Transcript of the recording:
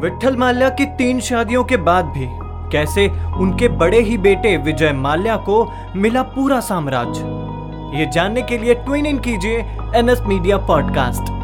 विठल माल्या की तीन शादियों के बाद भी, कैसे उनके बड़े ही बेटे विजय माल्या को मिला पूरा साम्राज्य? ये जानने के लिए ट्विन इन कीजिए एनएस मीडिया पॉडकास्ट